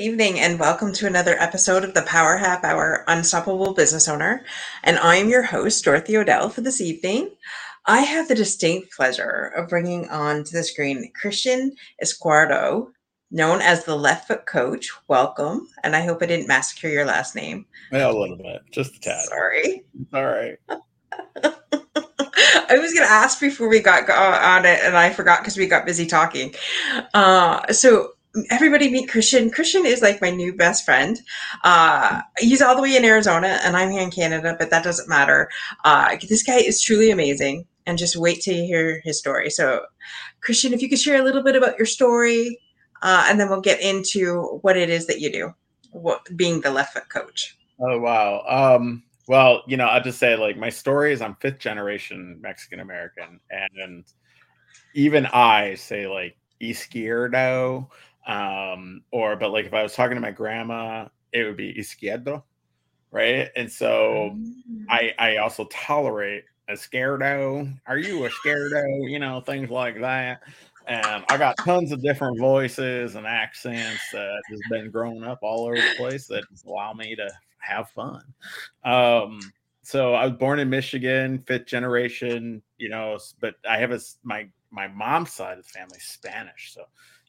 Evening and welcome to another episode of the Power Half Hour Unstoppable Business Owner. And I'm your host, Dorothy Odell, for this evening. I have the distinct pleasure of bringing on to the screen Christian Esquardo, known as the Left Foot Coach. Welcome. And I hope I didn't massacre your last name. Yeah, a little bit, just a tad. Sorry. All right. I was going to ask before we got on it, and I forgot because we got busy talking. Uh, so, everybody meet Christian. Christian is like my new best friend. Uh, he's all the way in Arizona, and I'm here in Canada, but that doesn't matter. Uh, this guy is truly amazing, and just wait till you hear his story. So, Christian, if you could share a little bit about your story, uh, and then we'll get into what it is that you do, what being the left foot coach. Oh wow. Um, well, you know, I'll just say like my story is I'm fifth generation Mexican American, and even I say like izquierdo um, or but like if I was talking to my grandma, it would be izquierdo, right? And so mm. I I also tolerate a scardo. Are you a scardo? You know, things like that. And I got tons of different voices and accents that has been growing up all over the place that allow me to have fun. Um, so I was born in Michigan, fifth generation, you know, but I have a my my mom's side of the family Spanish, so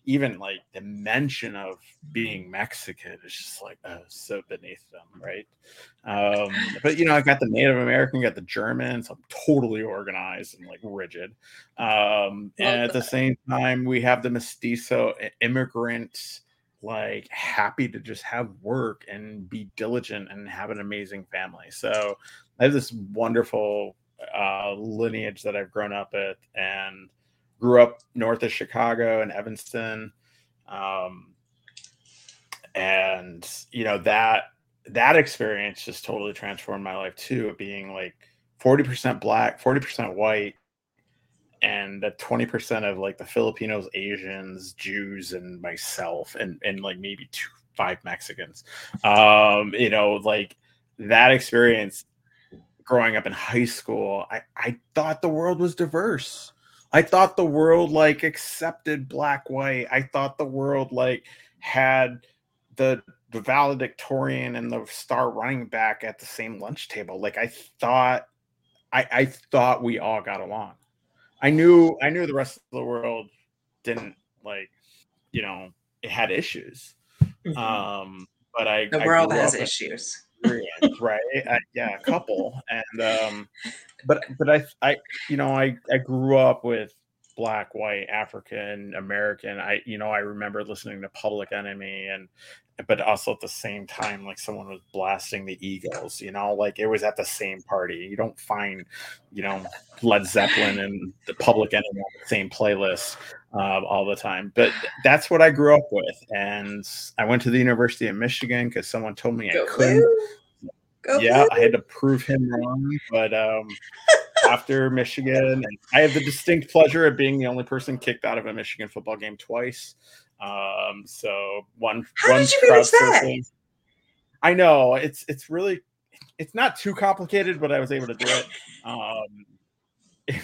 even like the mention of being Mexican is just like oh, so beneath them, right? Um, but you know, I've got the Native American, got the German, so I'm totally organized and like rigid. Um, and at the same time, we have the mestizo immigrant, like happy to just have work and be diligent and have an amazing family. So I have this wonderful uh, lineage that I've grown up with, and grew up north of Chicago in Evanston. Um, and you know that that experience just totally transformed my life too being like 40% black 40% white and the 20% of like the filipinos asians jews and myself and and like maybe two five mexicans um you know like that experience growing up in high school i i thought the world was diverse I thought the world like accepted black white. I thought the world like had the the valedictorian and the star running back at the same lunch table. Like I thought I, I thought we all got along. I knew I knew the rest of the world didn't like, you know, it had issues. Mm-hmm. Um, but I the world I has issues. Right? I, yeah, a couple. And um, but but I I you know I I grew up with black, white, African, American. I you know I remember listening to Public Enemy and but also at the same time like someone was blasting the Eagles, you know, like it was at the same party. You don't find, you know, Led Zeppelin and the Public Enemy on the same playlist uh, all the time. But that's what I grew up with, and I went to the University of Michigan because someone told me Go I couldn't. Yeah, I had to prove him wrong, but um, after Michigan, and I have the distinct pleasure of being the only person kicked out of a Michigan football game twice. Um, so one How one did you manage that? I know it's it's really it's not too complicated, but I was able to do it. Um,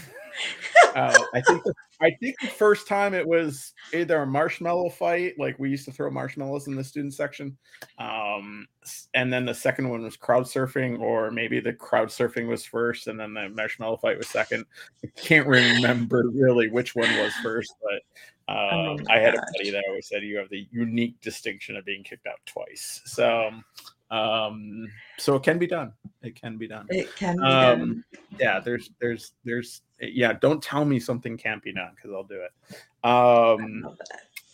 uh, I think the, I think the first time it was either a marshmallow fight, like we used to throw marshmallows in the student section, um, and then the second one was crowd surfing, or maybe the crowd surfing was first, and then the marshmallow fight was second. I can't remember really which one was first, but oh um, I had a buddy that always said you have the unique distinction of being kicked out twice. So um so it can be done. It can be done. It can be um done. yeah there's there's there's yeah don't tell me something can't be done because i'll do it. Um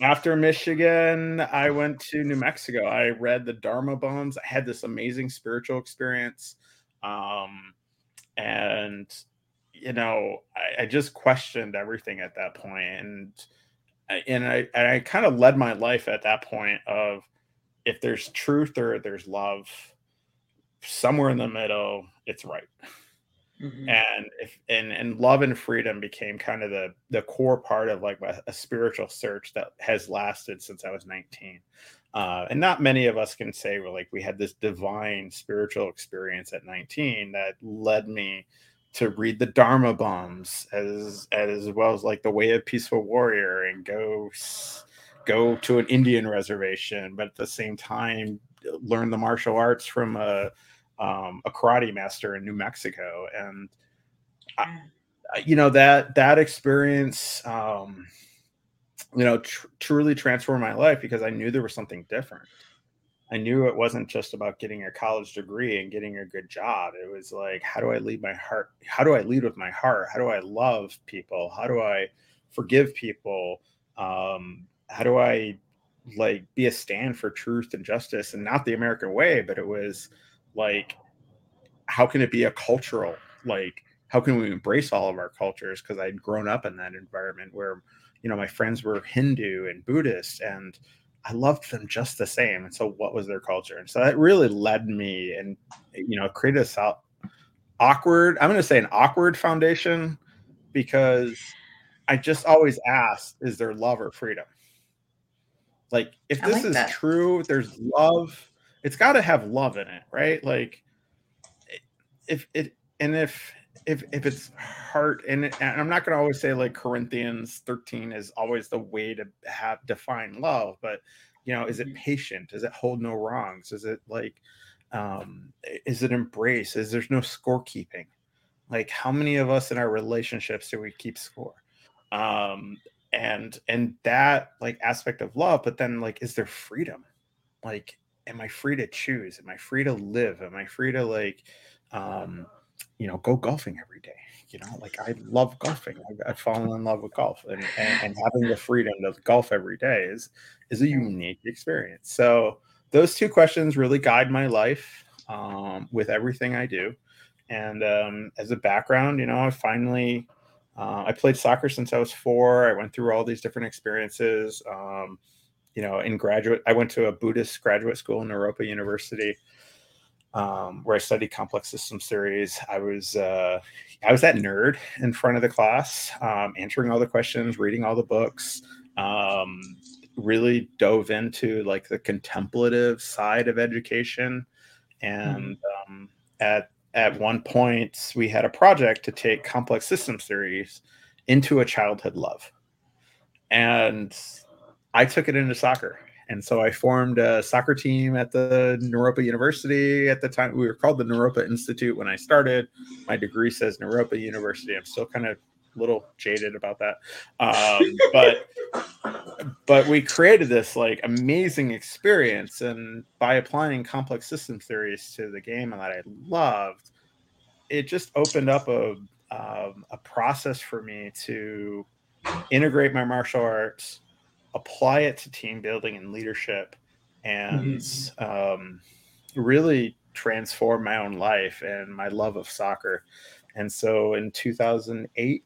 after michigan i went to new mexico. I read the dharma bums i had this amazing spiritual experience. Um and you know i, I just questioned everything at that point. And and i and i kind of led my life at that point of if there's truth or there's love, somewhere in the middle, it's right. Mm-hmm. And if and and love and freedom became kind of the the core part of like a, a spiritual search that has lasted since I was 19. Uh, and not many of us can say we're like we had this divine spiritual experience at 19 that led me to read the Dharma Bums as as well as like the Way of Peaceful Warrior and go go to an Indian reservation, but at the same time learn the martial arts from a um, a karate master in New Mexico, and I, you know that that experience, um, you know, tr- truly transformed my life because I knew there was something different. I knew it wasn't just about getting a college degree and getting a good job. It was like, how do I lead my heart? How do I lead with my heart? How do I love people? How do I forgive people? Um, how do I like be a stand for truth and justice and not the American way, but it was like, how can it be a cultural like how can we embrace all of our cultures? Because I'd grown up in that environment where, you know, my friends were Hindu and Buddhist and I loved them just the same. And so what was their culture? And so that really led me and, you know, created a awkward, I'm going to say an awkward foundation because I just always asked, is there love or freedom? Like, if this like is that. true, there's love, it's got to have love in it, right? Like, if it, and if, if if it's heart and, and I'm not going to always say like Corinthians 13 is always the way to have define love, but you know, is it mm-hmm. patient? Does it hold no wrongs? Is it like um is it embrace? Is there's no scorekeeping? Like how many of us in our relationships do we keep score? Um and and that like aspect of love, but then like is there freedom? Like am I free to choose? Am I free to live? Am I free to like um you know, go golfing every day. You know, like I love golfing. I, I've fallen in love with golf, and, and, and having the freedom to golf every day is is a unique experience. So those two questions really guide my life um, with everything I do. And um, as a background, you know, I finally uh, I played soccer since I was four. I went through all these different experiences. Um, you know, in graduate, I went to a Buddhist graduate school in Naropa University um, where I studied complex system theories. I was uh, I was that nerd in front of the class, um, answering all the questions, reading all the books. Um, really dove into like the contemplative side of education, and mm-hmm. at at one point we had a project to take complex systems theories into a childhood love, and I took it into soccer and so I formed a soccer team at the Naropa University. At the time, we were called the Naropa Institute when I started. My degree says Naropa University. I'm still kind of little jaded about that, um, but but we created this like amazing experience, and by applying complex system theories to the game that I loved, it just opened up a um, a process for me to integrate my martial arts apply it to team building and leadership and mm-hmm. um, really transform my own life and my love of soccer. And so in 2008,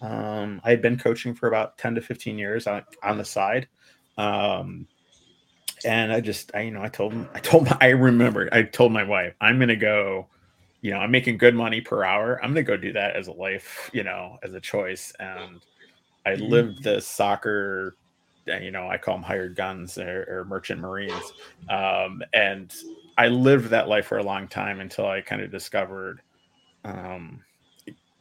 um, I had been coaching for about 10 to 15 years on, on the side. Um, and I just, I, you know, I told him, I told, my, I remember, I told my wife, I'm going to go, you know, I'm making good money per hour. I'm going to go do that as a life, you know, as a choice. And, I mm-hmm. lived the soccer, you know, I call them hired guns or, or merchant marines, um, and I lived that life for a long time until I kind of discovered, um,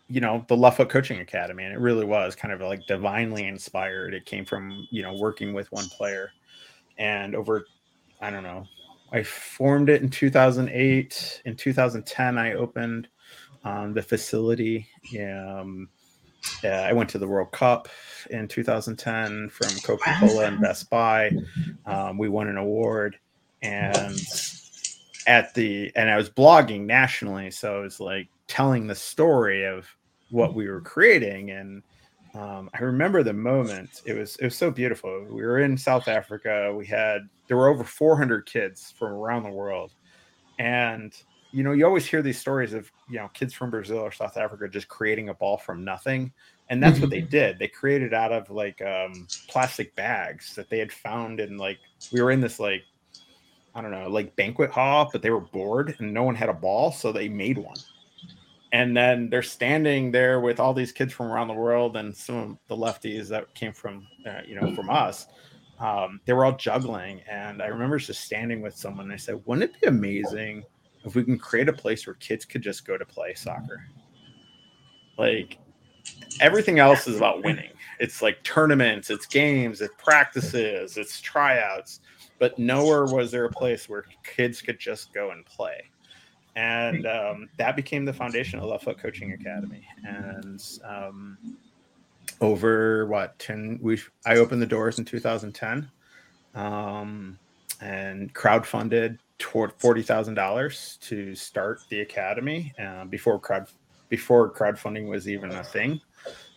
you know, the Left Coaching Academy, and it really was kind of like divinely inspired. It came from you know working with one player, and over, I don't know, I formed it in 2008. In 2010, I opened um, the facility. Um, uh, I went to the World Cup in 2010 from Coca Cola and Best Buy. Um, we won an award, and at the and I was blogging nationally, so it was like telling the story of what we were creating, and um, I remember the moment. It was it was so beautiful. We were in South Africa. We had there were over 400 kids from around the world, and you know, you always hear these stories of, you know, kids from Brazil or South Africa just creating a ball from nothing. And that's what they mm-hmm. did. They created out of like um, plastic bags that they had found in like, we were in this like, I don't know, like banquet hall, but they were bored and no one had a ball. So they made one. And then they're standing there with all these kids from around the world and some of the lefties that came from, uh, you know, from us. Um, they were all juggling. And I remember just standing with someone and I said, wouldn't it be amazing? if we can create a place where kids could just go to play soccer like everything else is about winning. It's like tournaments, it's games, it's practices, it's tryouts, but nowhere was there a place where kids could just go and play. And um, that became the foundation of Left Foot Coaching Academy. And um, over what 10 we I opened the doors in 2010 um, and crowdfunded toward forty thousand dollars to start the academy uh, before crowd before crowdfunding was even a thing,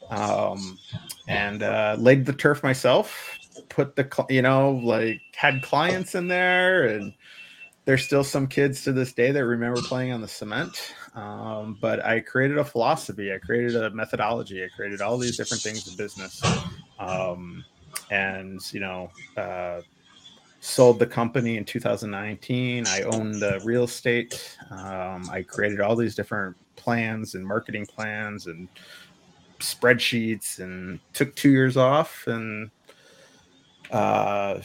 um, and uh, laid the turf myself. Put the you know like had clients in there, and there's still some kids to this day that remember playing on the cement. Um, but I created a philosophy, I created a methodology, I created all these different things in business, um, and you know. Uh, sold the company in 2019. I owned the real estate. Um, I created all these different plans and marketing plans and spreadsheets and took two years off and uh,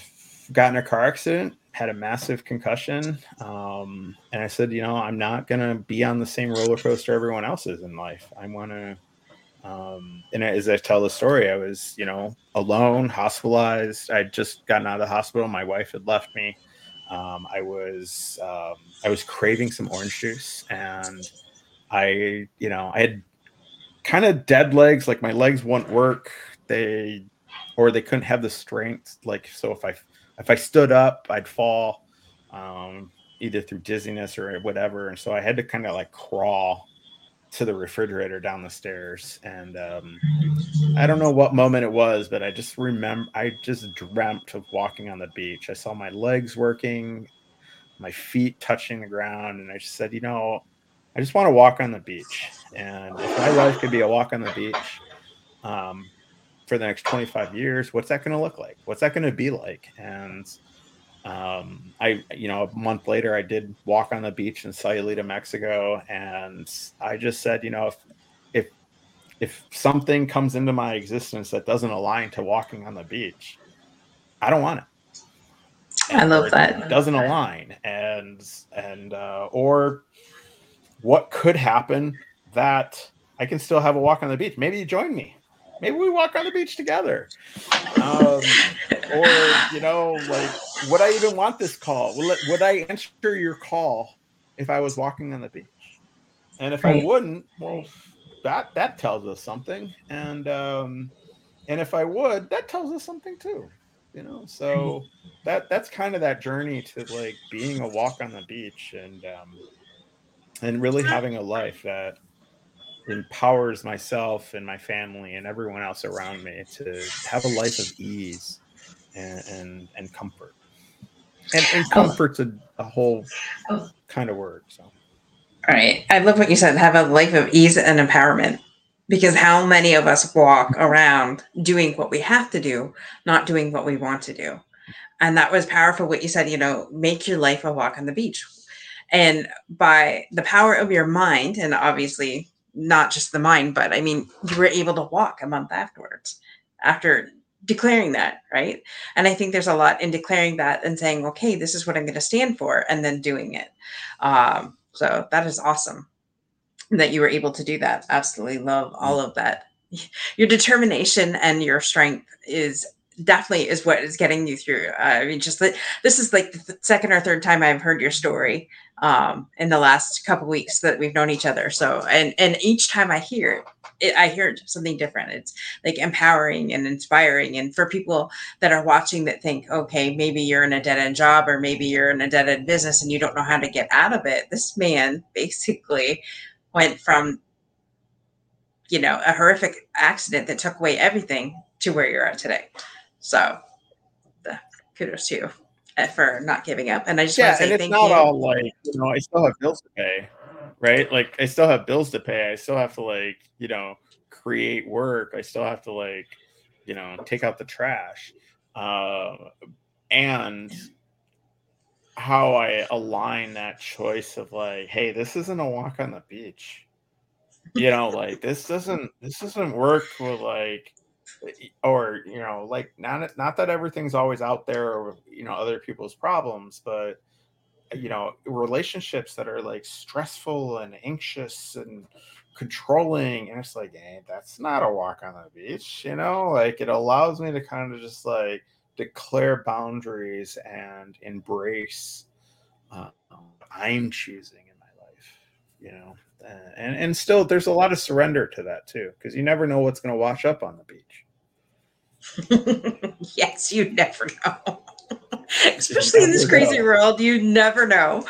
got in a car accident, had a massive concussion. Um, and I said, you know, I'm not going to be on the same roller coaster everyone else is in life. I want to um, and as I tell the story, I was, you know, alone, hospitalized. I'd just gotten out of the hospital. My wife had left me. Um, I was, um, I was craving some orange juice, and I, you know, I had kind of dead legs. Like my legs wouldn't work. They, or they couldn't have the strength. Like so, if I, if I stood up, I'd fall, um, either through dizziness or whatever. And so I had to kind of like crawl to the refrigerator down the stairs. And um, i don't know what moment it was but i just remember i just dreamt of walking on the beach. I saw my legs working my feet touching the ground and i just said you know i just want to walk on the beach. And if my life could be a walk on the beach um, for the next 25 years what's that going to look like what's that going to be like and um, I, you know, a month later, I did walk on the beach in Sayulita, Mexico, and I just said, you know, if if if something comes into my existence that doesn't align to walking on the beach, I don't want it. And I love that. It doesn't align, and and uh, or what could happen that I can still have a walk on the beach. Maybe you join me. Maybe we walk on the beach together. Um, or you know, like, would I even want this call? Would, would I answer your call if I was walking on the beach? And if right. I wouldn't, well, that that tells us something. And um, and if I would, that tells us something too. You know, so that that's kind of that journey to like being a walk on the beach and um, and really having a life that empowers myself and my family and everyone else around me to have a life of ease and and, and comfort. And, and oh. comfort's a, a whole oh. kind of word. So, all right, I love what you said. Have a life of ease and empowerment. Because how many of us walk around doing what we have to do, not doing what we want to do? And that was powerful. What you said, you know, make your life a walk on the beach. And by the power of your mind, and obviously not just the mind, but I mean, you were able to walk a month afterwards after declaring that, right? And I think there's a lot in declaring that and saying, okay, this is what I'm going to stand for, and then doing it. Um, so that is awesome that you were able to do that. Absolutely love all of that. Your determination and your strength is definitely is what is getting you through. Uh, I mean, just that this is like the second or third time I've heard your story um, in the last couple weeks that we've known each other. So, and and each time I hear it, I hear something different. It's like empowering and inspiring. And for people that are watching that think, okay, maybe you're in a dead end job or maybe you're in a dead end business and you don't know how to get out of it. This man basically went from you know a horrific accident that took away everything to where you're at today so, the, kudos to you uh, for not giving up. And I just yeah, want to say and it's not you. all like you know I still have bills to pay, right? Like I still have bills to pay. I still have to like you know create work. I still have to like you know take out the trash, uh, and how I align that choice of like, hey, this isn't a walk on the beach. You know, like this doesn't this doesn't work with like or you know like not not that everything's always out there or you know other people's problems but you know relationships that are like stressful and anxious and controlling and it's like hey that's not a walk on the beach you know? Like it allows me to kind of just like declare boundaries and embrace uh, i'm choosing in my life you know? And and still there's a lot of surrender to that too because you never know what's going to wash up on the beach yes you never know especially in this crazy know. world you never know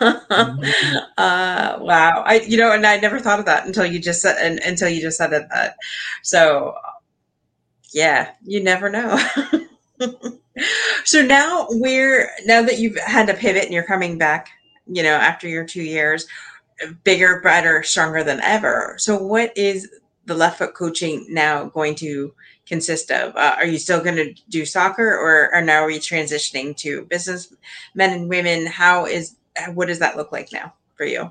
mm-hmm. uh, wow i you know and i never thought of that until you just said and, until you just said that so yeah you never know so now we're now that you've had to pivot and you're coming back you know after your two years bigger better stronger than ever so what is the left foot coaching now going to consist of? Uh, are you still going to do soccer, or are now you transitioning to business men and women? How is what does that look like now for you?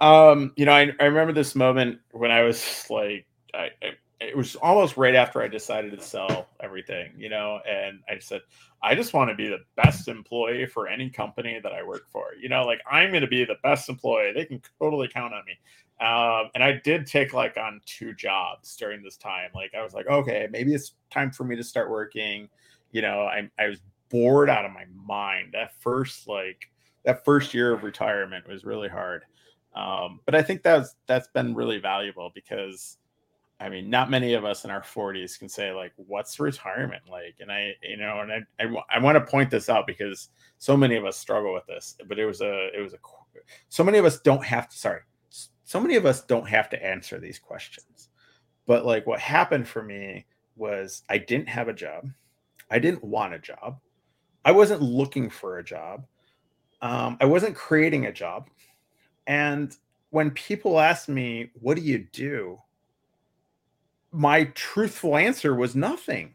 Um, you know, I, I remember this moment when I was like, I, I, it was almost right after I decided to sell everything, you know, and I said, I just want to be the best employee for any company that I work for. You know, like I'm going to be the best employee. They can totally count on me. Um, and I did take like on two jobs during this time. Like I was like, okay, maybe it's time for me to start working. You know, I, I was bored out of my mind. That first like that first year of retirement was really hard. Um, but I think that's that's been really valuable because I mean, not many of us in our 40s can say like, "What's retirement like?" And I, you know, and I, I, I want to point this out because so many of us struggle with this. But it was a, it was a, so many of us don't have to. Sorry, so many of us don't have to answer these questions. But like what happened for me was I didn't have a job. I didn't want a job. I wasn't looking for a job. Um, I wasn't creating a job. And when people ask me, What do you do? My truthful answer was nothing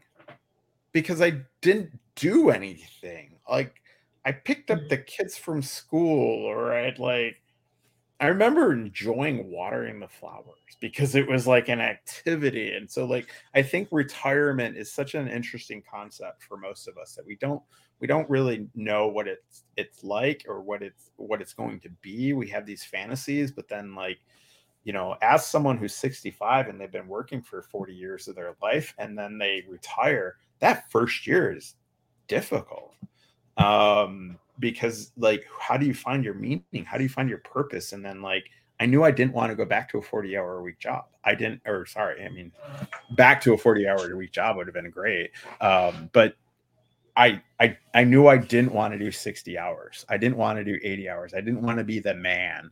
because I didn't do anything. Like, I picked up mm. the kids from school or I'd like I remember enjoying watering the flowers because it was like an activity. And so like I think retirement is such an interesting concept for most of us that we don't we don't really know what it's it's like or what it's what it's going to be. We have these fantasies, but then like you know, as someone who's 65 and they've been working for 40 years of their life and then they retire, that first year is difficult. Um because like how do you find your meaning how do you find your purpose and then like i knew i didn't want to go back to a 40 hour a week job i didn't or sorry i mean back to a 40 hour a week job would have been great um, but I, I I knew I didn't want to do 60 hours. I didn't want to do 80 hours. I didn't want to be the man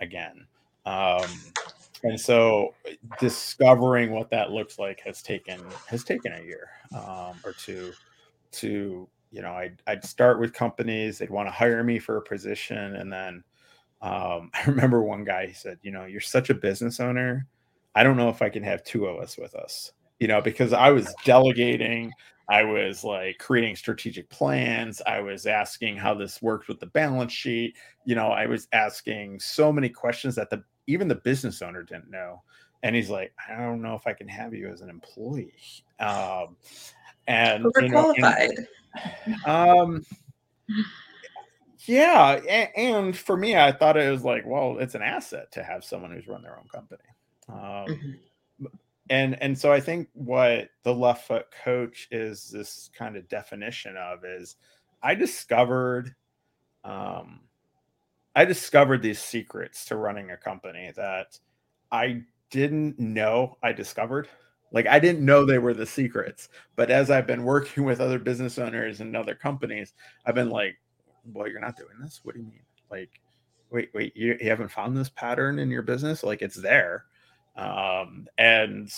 again. Um, and so discovering what that looks like has taken has taken a year um, or two to you know, I'd, I'd start with companies, they'd want to hire me for a position. And then um, I remember one guy, he said, you know, you're such a business owner. I don't know if I can have two of us with us, you know, because I was delegating, I was like creating strategic plans, I was asking how this worked with the balance sheet. You know, I was asking so many questions that the even the business owner didn't know. And he's like, I don't know if I can have you as an employee. Um, and overqualified. You know, and, um, yeah, and, and, for me, I thought it was like, well, it's an asset to have someone who's run their own company. Um, mm-hmm. And and so I think what the left foot coach is this kind of definition of is I discovered um, I discovered these secrets to running a company that I didn't know I discovered. Like I didn't know they were the secrets, but as I've been working with other business owners and other companies, I've been like, "Well, you're not doing this. What do you mean? Like, wait, wait, you, you haven't found this pattern in your business? Like it's there." Um, and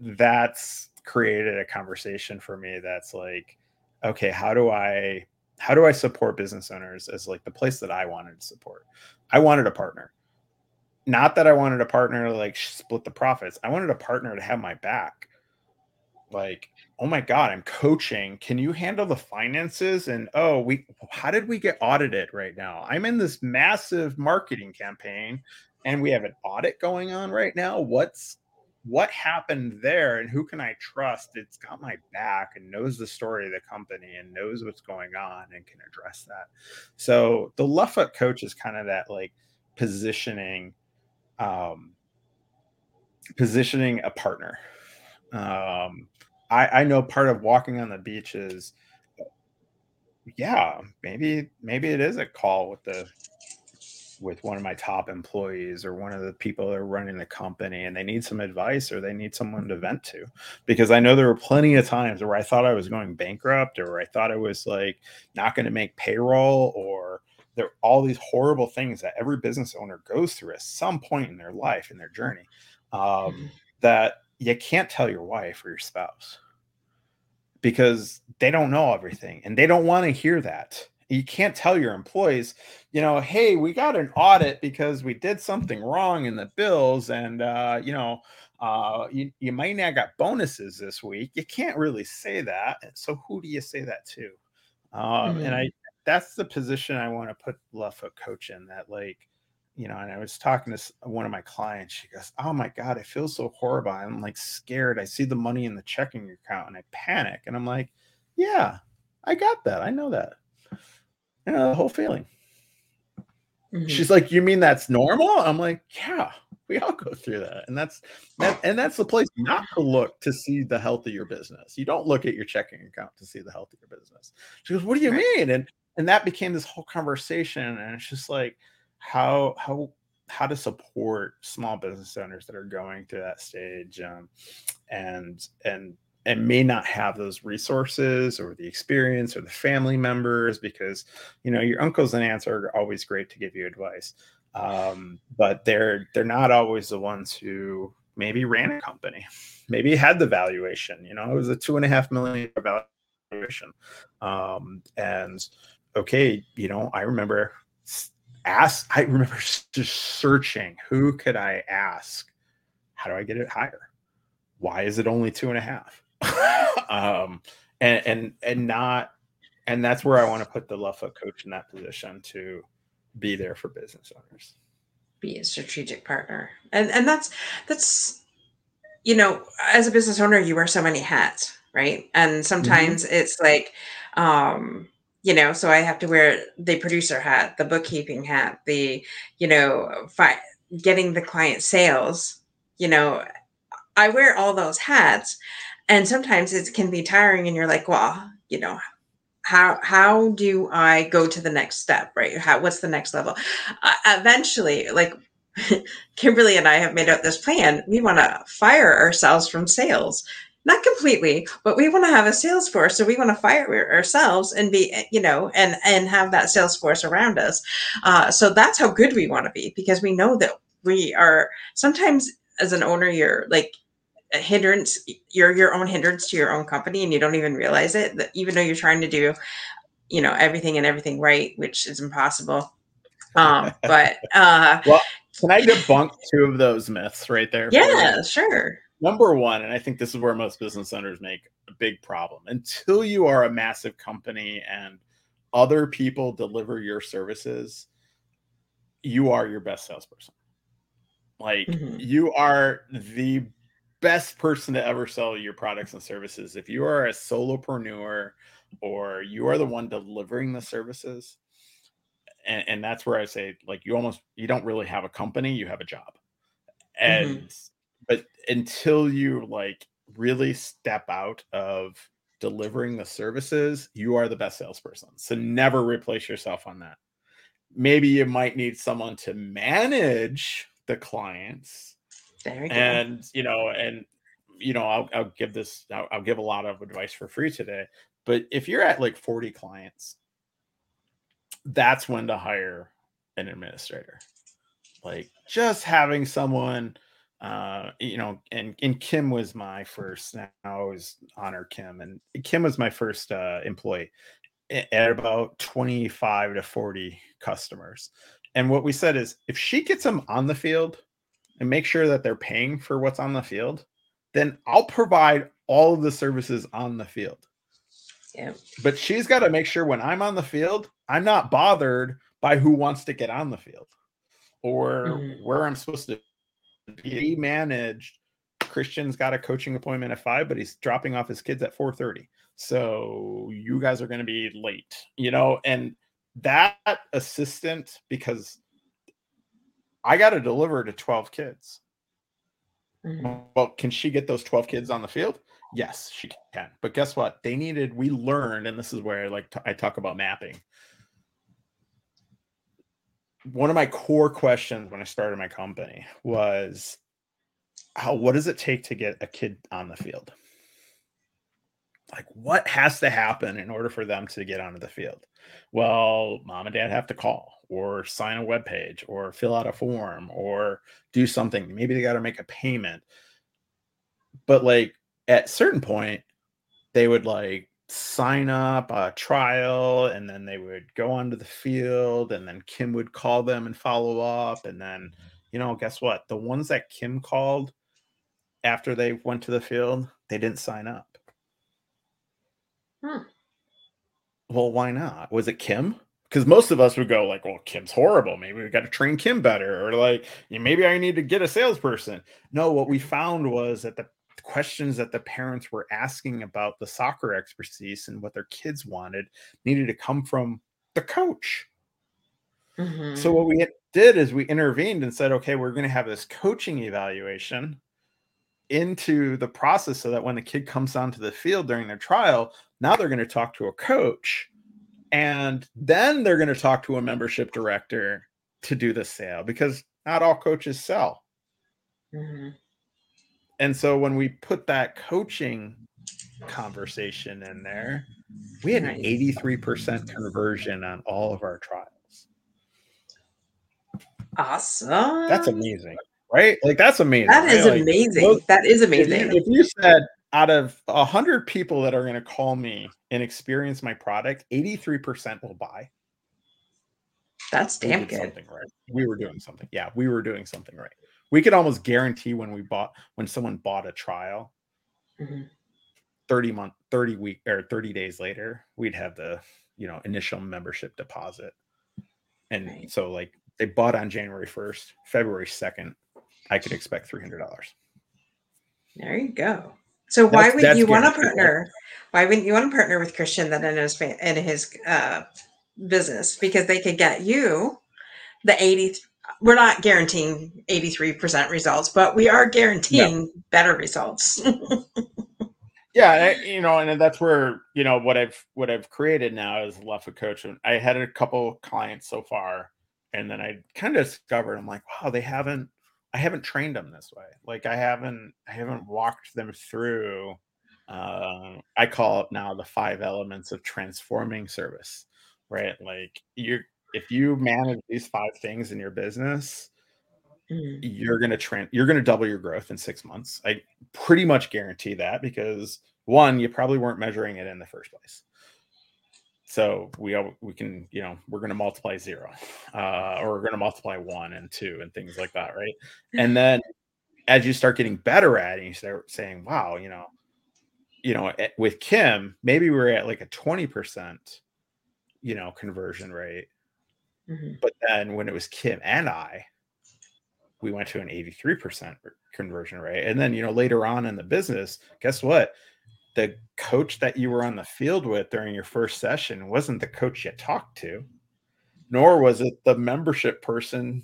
that's created a conversation for me that's like, okay, how do I how do I support business owners as like the place that I wanted to support? I wanted a partner not that I wanted a partner to like split the profits. I wanted a partner to have my back. Like, oh my God, I'm coaching. Can you handle the finances? And oh, we how did we get audited right now? I'm in this massive marketing campaign and we have an audit going on right now. What's what happened there and who can I trust? It's got my back and knows the story of the company and knows what's going on and can address that. So the foot coach is kind of that like positioning um, positioning a partner. Um, I, I know part of walking on the beach is, yeah, maybe maybe it is a call with the with one of my top employees or one of the people that are running the company and they need some advice or they need someone to vent to because i know there were plenty of times where i thought i was going bankrupt or i thought i was like not going to make payroll or there are all these horrible things that every business owner goes through at some point in their life in their journey um, mm-hmm. that you can't tell your wife or your spouse because they don't know everything and they don't want to hear that you can't tell your employees, you know, hey, we got an audit because we did something wrong in the bills, and uh, you know, uh, you, you might not got bonuses this week. You can't really say that. So who do you say that to? Um, mm-hmm. And I that's the position I want to put foot coach in. That like, you know, and I was talking to one of my clients. She goes, "Oh my god, I feel so horrible. I'm like scared. I see the money in the checking account and I panic." And I'm like, "Yeah, I got that. I know that." you know, the whole feeling. Mm-hmm. She's like, "You mean that's normal?" I'm like, "Yeah, we all go through that, and that's that, and that's the place not to look to see the health of your business. You don't look at your checking account to see the health of your business." She goes, "What do you mean?" And and that became this whole conversation, and it's just like how how how to support small business owners that are going through that stage, um, and and and may not have those resources or the experience or the family members because you know your uncles and aunts are always great to give you advice um, but they're they're not always the ones who maybe ran a company maybe had the valuation you know it was a two and a half million valuation um, and okay you know i remember ask i remember just searching who could i ask how do i get it higher why is it only two and a half um, and and and not and that's where I want to put the foot coach in that position to be there for business owners. Be a strategic partner, and and that's that's you know as a business owner you wear so many hats, right? And sometimes mm-hmm. it's like. um you know so i have to wear the producer hat the bookkeeping hat the you know fi- getting the client sales you know i wear all those hats and sometimes it can be tiring and you're like well you know how how do i go to the next step right? How what's the next level? Uh, eventually like kimberly and i have made out this plan. We want to fire ourselves from sales not completely but we want to have a sales force so we want to fire ourselves and be you know and and have that sales force around us. Uh, so that's how good we want to be because we know that we are sometimes as an owner you're like a hindrance you're your own hindrance to your own company and you don't even realize it that even though you're trying to do you know everything and everything right which is impossible. Um but uh well can i debunk two of those myths right there yeah sure number one and i think this is where most business owners make a big problem until you are a massive company and other people deliver your services you are your best salesperson like mm-hmm. you are the best person to ever sell your products and services. If you are a solopreneur or you are the one delivering the services, and, and that's where I say, like, you almost you don't really have a company, you have a job. And mm-hmm. Until you like really step out of delivering the services, you are the best salesperson. So never replace yourself on that. Maybe you might need someone to manage the clients and you know, and you know, I'll, I'll give this, I'll, I'll give a lot of advice for free today. But if you're at like 40 clients, that's when to hire an administrator. Like just having someone, uh, you know, and and Kim was my first. Now I always honor Kim, and Kim was my first uh, employee at about 25 to 40 customers. And what we said is, if she gets them on the field, and make sure that they're paying for what's on the field, then I'll provide all of the services on the field. Yeah. But she's got to make sure when I'm on the field, I'm not bothered by who wants to get on the field or mm-hmm. where I'm supposed to be managed. Christian's got a coaching appointment at five, but he's dropping off his kids at 4:30. So you guys are going to be late, you know, and that assistant, because I got to deliver to 12 kids. Mm-hmm. Well, can she get those 12 kids on the field? Yes, she can. But guess what? They needed, we learned, and this is where like I talk about mapping. One of my core questions when I started my company was how what does it take to get a kid on the field? Like what has to happen in order for them to get onto the field? Well, mom and dad have to call or sign a web page or fill out a form or do something. Maybe they got to make a payment. But like at certain point, they would like sign up a trial and then they would go onto the field and then Kim would call them and follow up. And then, you know, guess what? The ones that Kim called after they went to the field, they didn't sign up. Hmm. Well, why not? Was it Kim? because most of us would go like, "Well, Kim's horrible. Maybe we got to train Kim better," or like, "Maybe I need to get a salesperson." No, what we found was that the questions that the parents were asking about the soccer expertise and what their kids wanted needed to come from the coach. Mm-hmm. So what we did is we intervened and said, "Okay, we're going to have this coaching evaluation." into the process so that when the kid comes onto the field during their trial, now they're going to talk to a coach and then they're going to talk to a membership director to do the sale because not all coaches sell. Mm-hmm. And so when we put that coaching conversation in there, we had an 83% conversion on all of our trials. Awesome. That's amazing, right? Like that's amazing. That is right? amazing. Like, that is amazing. If you, if you said, out of 100 people that are going to call me and experience my product 83% will buy that's damn good something right we were doing something yeah we were doing something right we could almost guarantee when we bought when someone bought a trial mm-hmm. 30 month 30 week or 30 days later we'd have the you know initial membership deposit and right. so like they bought on january 1st february 2nd i could expect $300 there you go so why would you want to partner? Why wouldn't you want to partner with Christian then in his in his uh, business? Because they could get you the eighty. We're not guaranteeing eighty three percent results, but we are guaranteeing no. better results. yeah, you know, and that's where you know what I've what I've created now is Left Coach. And I had a couple clients so far, and then I kind of discovered I'm like, wow, they haven't I haven't trained them this way. Like I haven't I haven't walked them through uh, I call it now the five elements of transforming service, right? Like you if you manage these five things in your business, mm. you're gonna trans you're gonna double your growth in six months. I pretty much guarantee that because one, you probably weren't measuring it in the first place. So we we can you know we're going to multiply zero, uh, or we're going to multiply one and two and things like that, right? And then as you start getting better at it, you start saying, "Wow, you know, you know, with Kim, maybe we are at like a twenty percent, you know, conversion rate, mm-hmm. but then when it was Kim and I, we went to an eighty three percent conversion rate, and then you know later on in the business, guess what? the coach that you were on the field with during your first session wasn't the coach you talked to, nor was it the membership person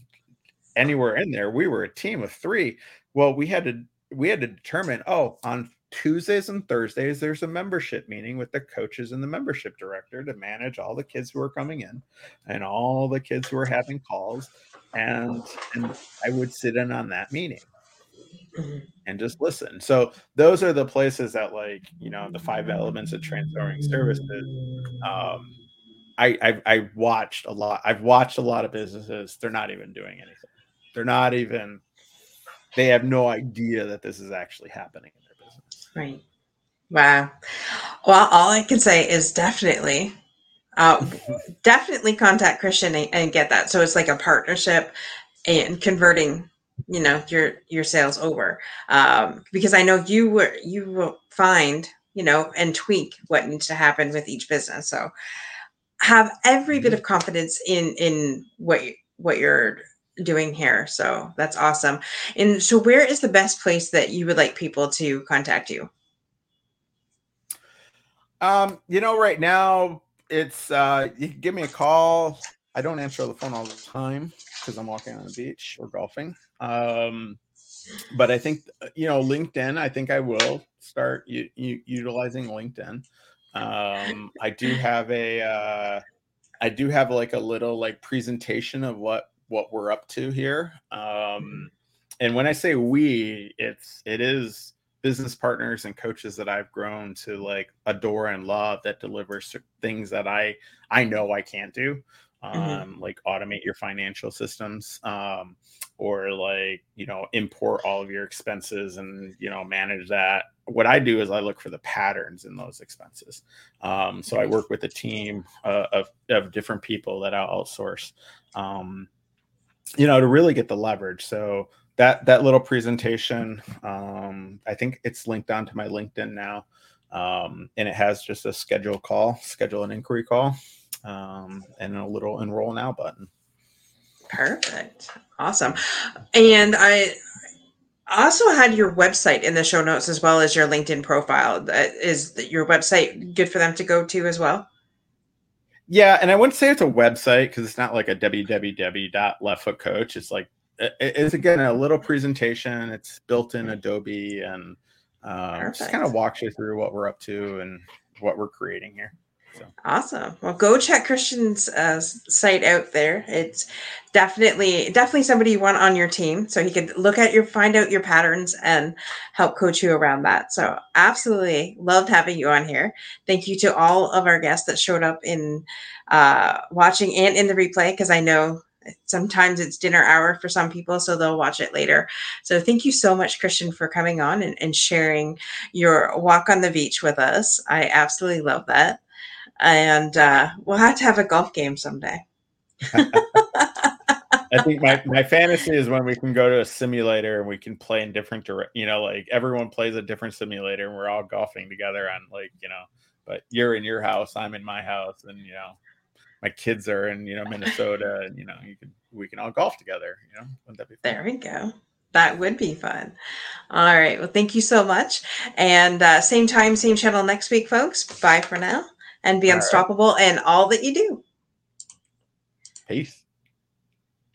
anywhere in there. We were a team of three. Well, we had to we had to determine, oh, on Tuesdays and Thursdays, there's a membership meeting with the coaches and the membership director to manage all the kids who are coming in and all the kids who are having calls. And and I would sit in on that meeting. Mm-hmm. and just listen. So those are the places that like, you know, the five elements of transforming services. Um, I, I've, I've watched a lot. I've watched a lot of businesses. They're not even doing anything. They're not even, they have no idea that this is actually happening in their business. Right. Wow. Well, all I can say is definitely, uh, definitely contact Christian and, and get that. So it's like a partnership and converting you know your your sales over um, because i know you were you will find you know and tweak what needs to happen with each business so have every bit mm-hmm. of confidence in in what you, what you're doing here so that's awesome and so where is the best place that you would like people to contact you um you know right now it's uh you can give me a call i don't answer the phone all the time because i'm walking on the beach or golfing um, but I think uh, you know LinkedIn. I think I will start u- u- utilizing LinkedIn. Um, I do have a uh, I do have like a little like presentation of what what we're up to here. Um, and when I say we, it's it is business partners and coaches that I've grown to like adore and love that deliver things that I I know I can't do. Mm-hmm. Um, mm-hmm. like automate your financial systems um, or like you know import all of your expenses and you know manage that what i do is i look for the patterns in those expenses um, so i work with a team uh, of, of different people that i outsource um, you know to really get the leverage. So that that little presentation um, i think it's linked onto my linkedin now um, and it has just a schedule call schedule an inquiry call um, and a little enroll now button. Perfect. Awesome. And i also had your website in the show notes as well as your linkedin profile. Is your website good for them to go to as well yeah and i wouldn't say it's a website because it's not like a www.leftfootcoach it's like it's again a little presentation. It's built in Adobe and um, just kind of walks you through what we're up to and what we're creating here. So. Awesome. Well, go check Christian's uh, site out there. It's definitely definitely somebody you want on your team, so he could look at your find out your patterns and help coach you around that. So, absolutely loved having you on here. Thank you to all of our guests that showed up in uh, watching and in the replay because I know sometimes it's dinner hour for some people, so they'll watch it later. So thank you so much, Christian, for coming on and, and sharing your walk on the beach with us. I absolutely love that. And uh, we'll have to have a golf game someday. I think my, my fantasy is when we can go to a simulator and we can play in different direct, you know, like everyone plays a different simulator and we're all golfing together on like, you know, but you're in your house, I'm in my house, and you know, my kids are in you know Minnesota, and you know you can we can all golf together. You know, wouldn't that be fun? There we go. That would be fun. All right. Well, thank you so much. And uh, same time, same channel next week, folks. Bye for now, and be all unstoppable right. in all that you do. Peace.